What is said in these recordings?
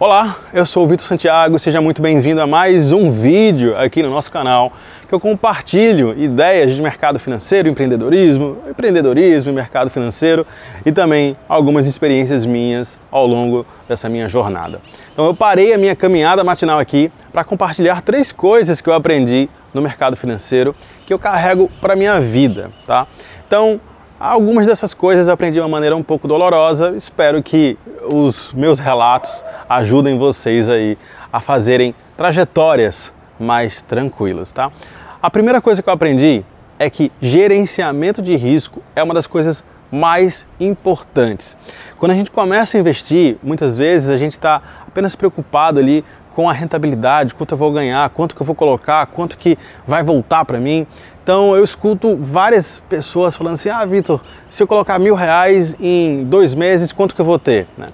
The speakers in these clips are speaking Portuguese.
Olá, eu sou o Vitor Santiago, seja muito bem-vindo a mais um vídeo aqui no nosso canal que eu compartilho ideias de mercado financeiro, empreendedorismo, empreendedorismo e mercado financeiro e também algumas experiências minhas ao longo dessa minha jornada. Então eu parei a minha caminhada matinal aqui para compartilhar três coisas que eu aprendi no mercado financeiro que eu carrego para minha vida, tá? Então, Algumas dessas coisas eu aprendi de uma maneira um pouco dolorosa. Espero que os meus relatos ajudem vocês aí a fazerem trajetórias mais tranquilas, tá? A primeira coisa que eu aprendi é que gerenciamento de risco é uma das coisas mais importantes. Quando a gente começa a investir, muitas vezes a gente está apenas preocupado ali com a rentabilidade, quanto eu vou ganhar, quanto que eu vou colocar, quanto que vai voltar para mim. Então eu escuto várias pessoas falando assim, ah Vitor, se eu colocar mil reais em dois meses, quanto que eu vou ter? Né?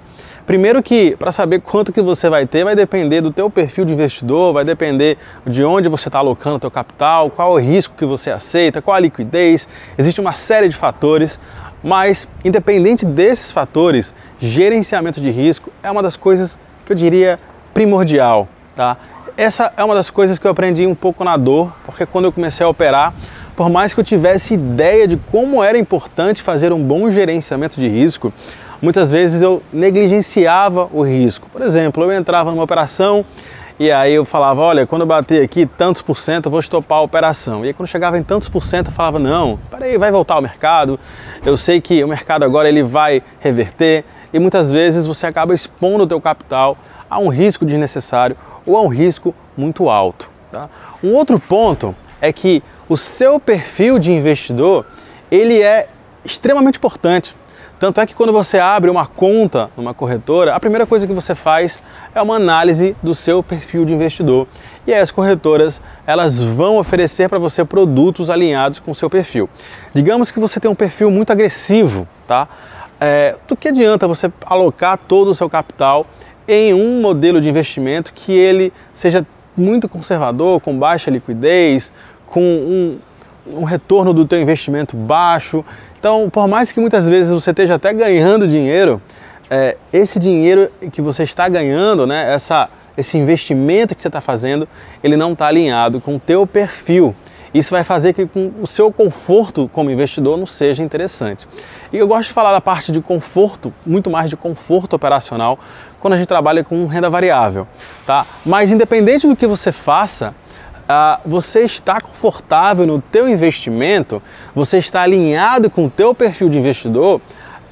Primeiro que para saber quanto que você vai ter vai depender do teu perfil de investidor, vai depender de onde você está alocando o teu capital, qual o risco que você aceita, qual a liquidez, existe uma série de fatores, mas independente desses fatores, gerenciamento de risco é uma das coisas que eu diria primordial, tá? Essa é uma das coisas que eu aprendi um pouco na dor, porque quando eu comecei a operar, por mais que eu tivesse ideia de como era importante fazer um bom gerenciamento de risco, muitas vezes eu negligenciava o risco. Por exemplo, eu entrava numa operação e aí eu falava, olha, quando eu bater aqui tantos por cento, eu vou estopar a operação. E aí quando chegava em tantos por cento, eu falava, não, peraí, vai voltar ao mercado, eu sei que o mercado agora ele vai reverter, e muitas vezes você acaba expondo o teu capital a um risco desnecessário ou a um risco muito alto. Tá? Um outro ponto é que o seu perfil de investidor ele é extremamente importante. Tanto é que quando você abre uma conta numa corretora, a primeira coisa que você faz é uma análise do seu perfil de investidor. E aí as corretoras elas vão oferecer para você produtos alinhados com o seu perfil. Digamos que você tem um perfil muito agressivo, tá? É, do que adianta você alocar todo o seu capital em um modelo de investimento que ele seja muito conservador, com baixa liquidez, com um, um retorno do teu investimento baixo. Então, por mais que muitas vezes você esteja até ganhando dinheiro, é, esse dinheiro que você está ganhando, né, essa, esse investimento que você está fazendo, ele não está alinhado com o teu perfil. Isso vai fazer que o seu conforto como investidor não seja interessante. E eu gosto de falar da parte de conforto, muito mais de conforto operacional, quando a gente trabalha com renda variável, tá? Mas independente do que você faça, Uh, você está confortável no teu investimento, você está alinhado com o teu perfil de investidor,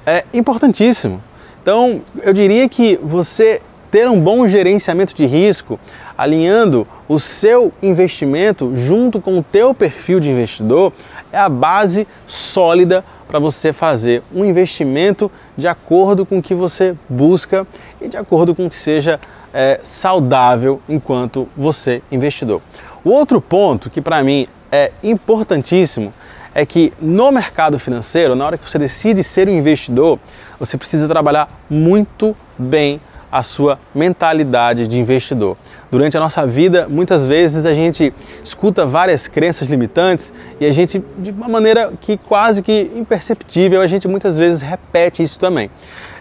é importantíssimo. Então, eu diria que você ter um bom gerenciamento de risco, alinhando o seu investimento junto com o teu perfil de investidor, é a base sólida para você fazer um investimento de acordo com o que você busca e de acordo com o que seja é, saudável enquanto você investidor. O outro ponto que para mim é importantíssimo é que no mercado financeiro, na hora que você decide ser um investidor, você precisa trabalhar muito bem a sua mentalidade de investidor. Durante a nossa vida, muitas vezes a gente escuta várias crenças limitantes e a gente, de uma maneira que quase que imperceptível, a gente muitas vezes repete isso também.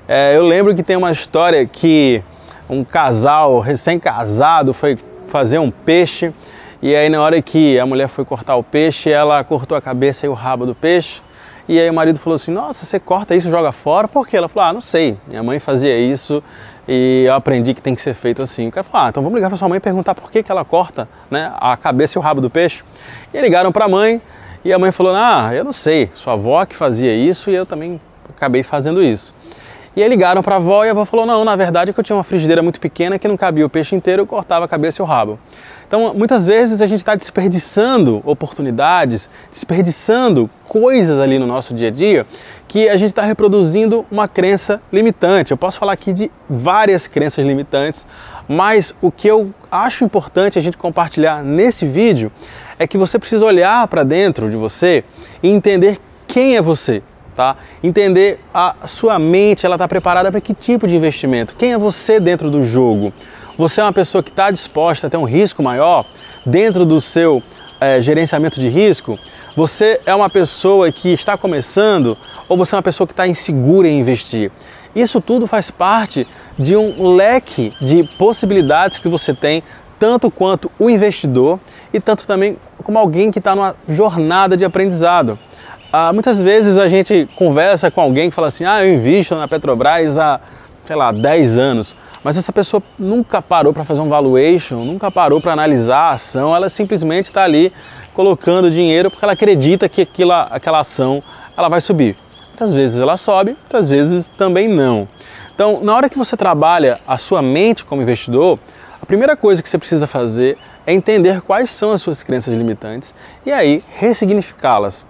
É, eu lembro que tem uma história que um casal recém-casado foi fazer um peixe e aí na hora que a mulher foi cortar o peixe, ela cortou a cabeça e o rabo do peixe e aí o marido falou assim: Nossa, você corta isso, joga fora? Por quê? Ela falou: Ah, não sei. Minha mãe fazia isso e eu aprendi que tem que ser feito assim. O cara falou: Ah, então vamos ligar para sua mãe e perguntar por que, que ela corta né, a cabeça e o rabo do peixe. E ligaram para a mãe e a mãe falou: Ah, eu não sei. Sua avó que fazia isso e eu também acabei fazendo isso. E aí ligaram para a avó e a avó falou: Não, na verdade é que eu tinha uma frigideira muito pequena que não cabia o peixe inteiro, eu cortava a cabeça e o rabo. Então, muitas vezes a gente está desperdiçando oportunidades, desperdiçando coisas ali no nosso dia a dia que a gente está reproduzindo uma crença limitante. Eu posso falar aqui de várias crenças limitantes, mas o que eu acho importante a gente compartilhar nesse vídeo é que você precisa olhar para dentro de você e entender quem é você. Tá? Entender a sua mente, ela está preparada para que tipo de investimento? Quem é você dentro do jogo? Você é uma pessoa que está disposta a ter um risco maior dentro do seu é, gerenciamento de risco? Você é uma pessoa que está começando ou você é uma pessoa que está insegura em investir? Isso tudo faz parte de um leque de possibilidades que você tem, tanto quanto o investidor e tanto também como alguém que está numa jornada de aprendizado. Ah, muitas vezes a gente conversa com alguém que fala assim: ah, eu invisto na Petrobras há, sei lá, 10 anos. Mas essa pessoa nunca parou para fazer um valuation, nunca parou para analisar a ação, ela simplesmente está ali colocando dinheiro porque ela acredita que aquela, aquela ação ela vai subir. Muitas vezes ela sobe, muitas vezes também não. Então, na hora que você trabalha a sua mente como investidor, a primeira coisa que você precisa fazer é entender quais são as suas crenças limitantes e aí ressignificá-las.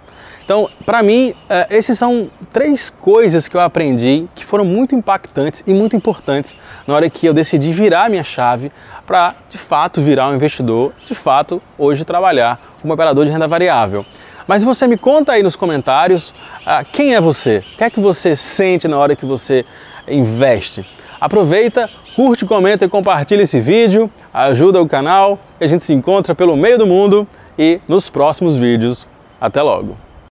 Então, para mim, é, esses são três coisas que eu aprendi que foram muito impactantes e muito importantes na hora que eu decidi virar minha chave para, de fato, virar um investidor, de fato, hoje trabalhar como operador de renda variável. Mas você me conta aí nos comentários ah, quem é você, o que é que você sente na hora que você investe. Aproveita, curte, comenta e compartilha esse vídeo, ajuda o canal a gente se encontra pelo meio do mundo e nos próximos vídeos. Até logo!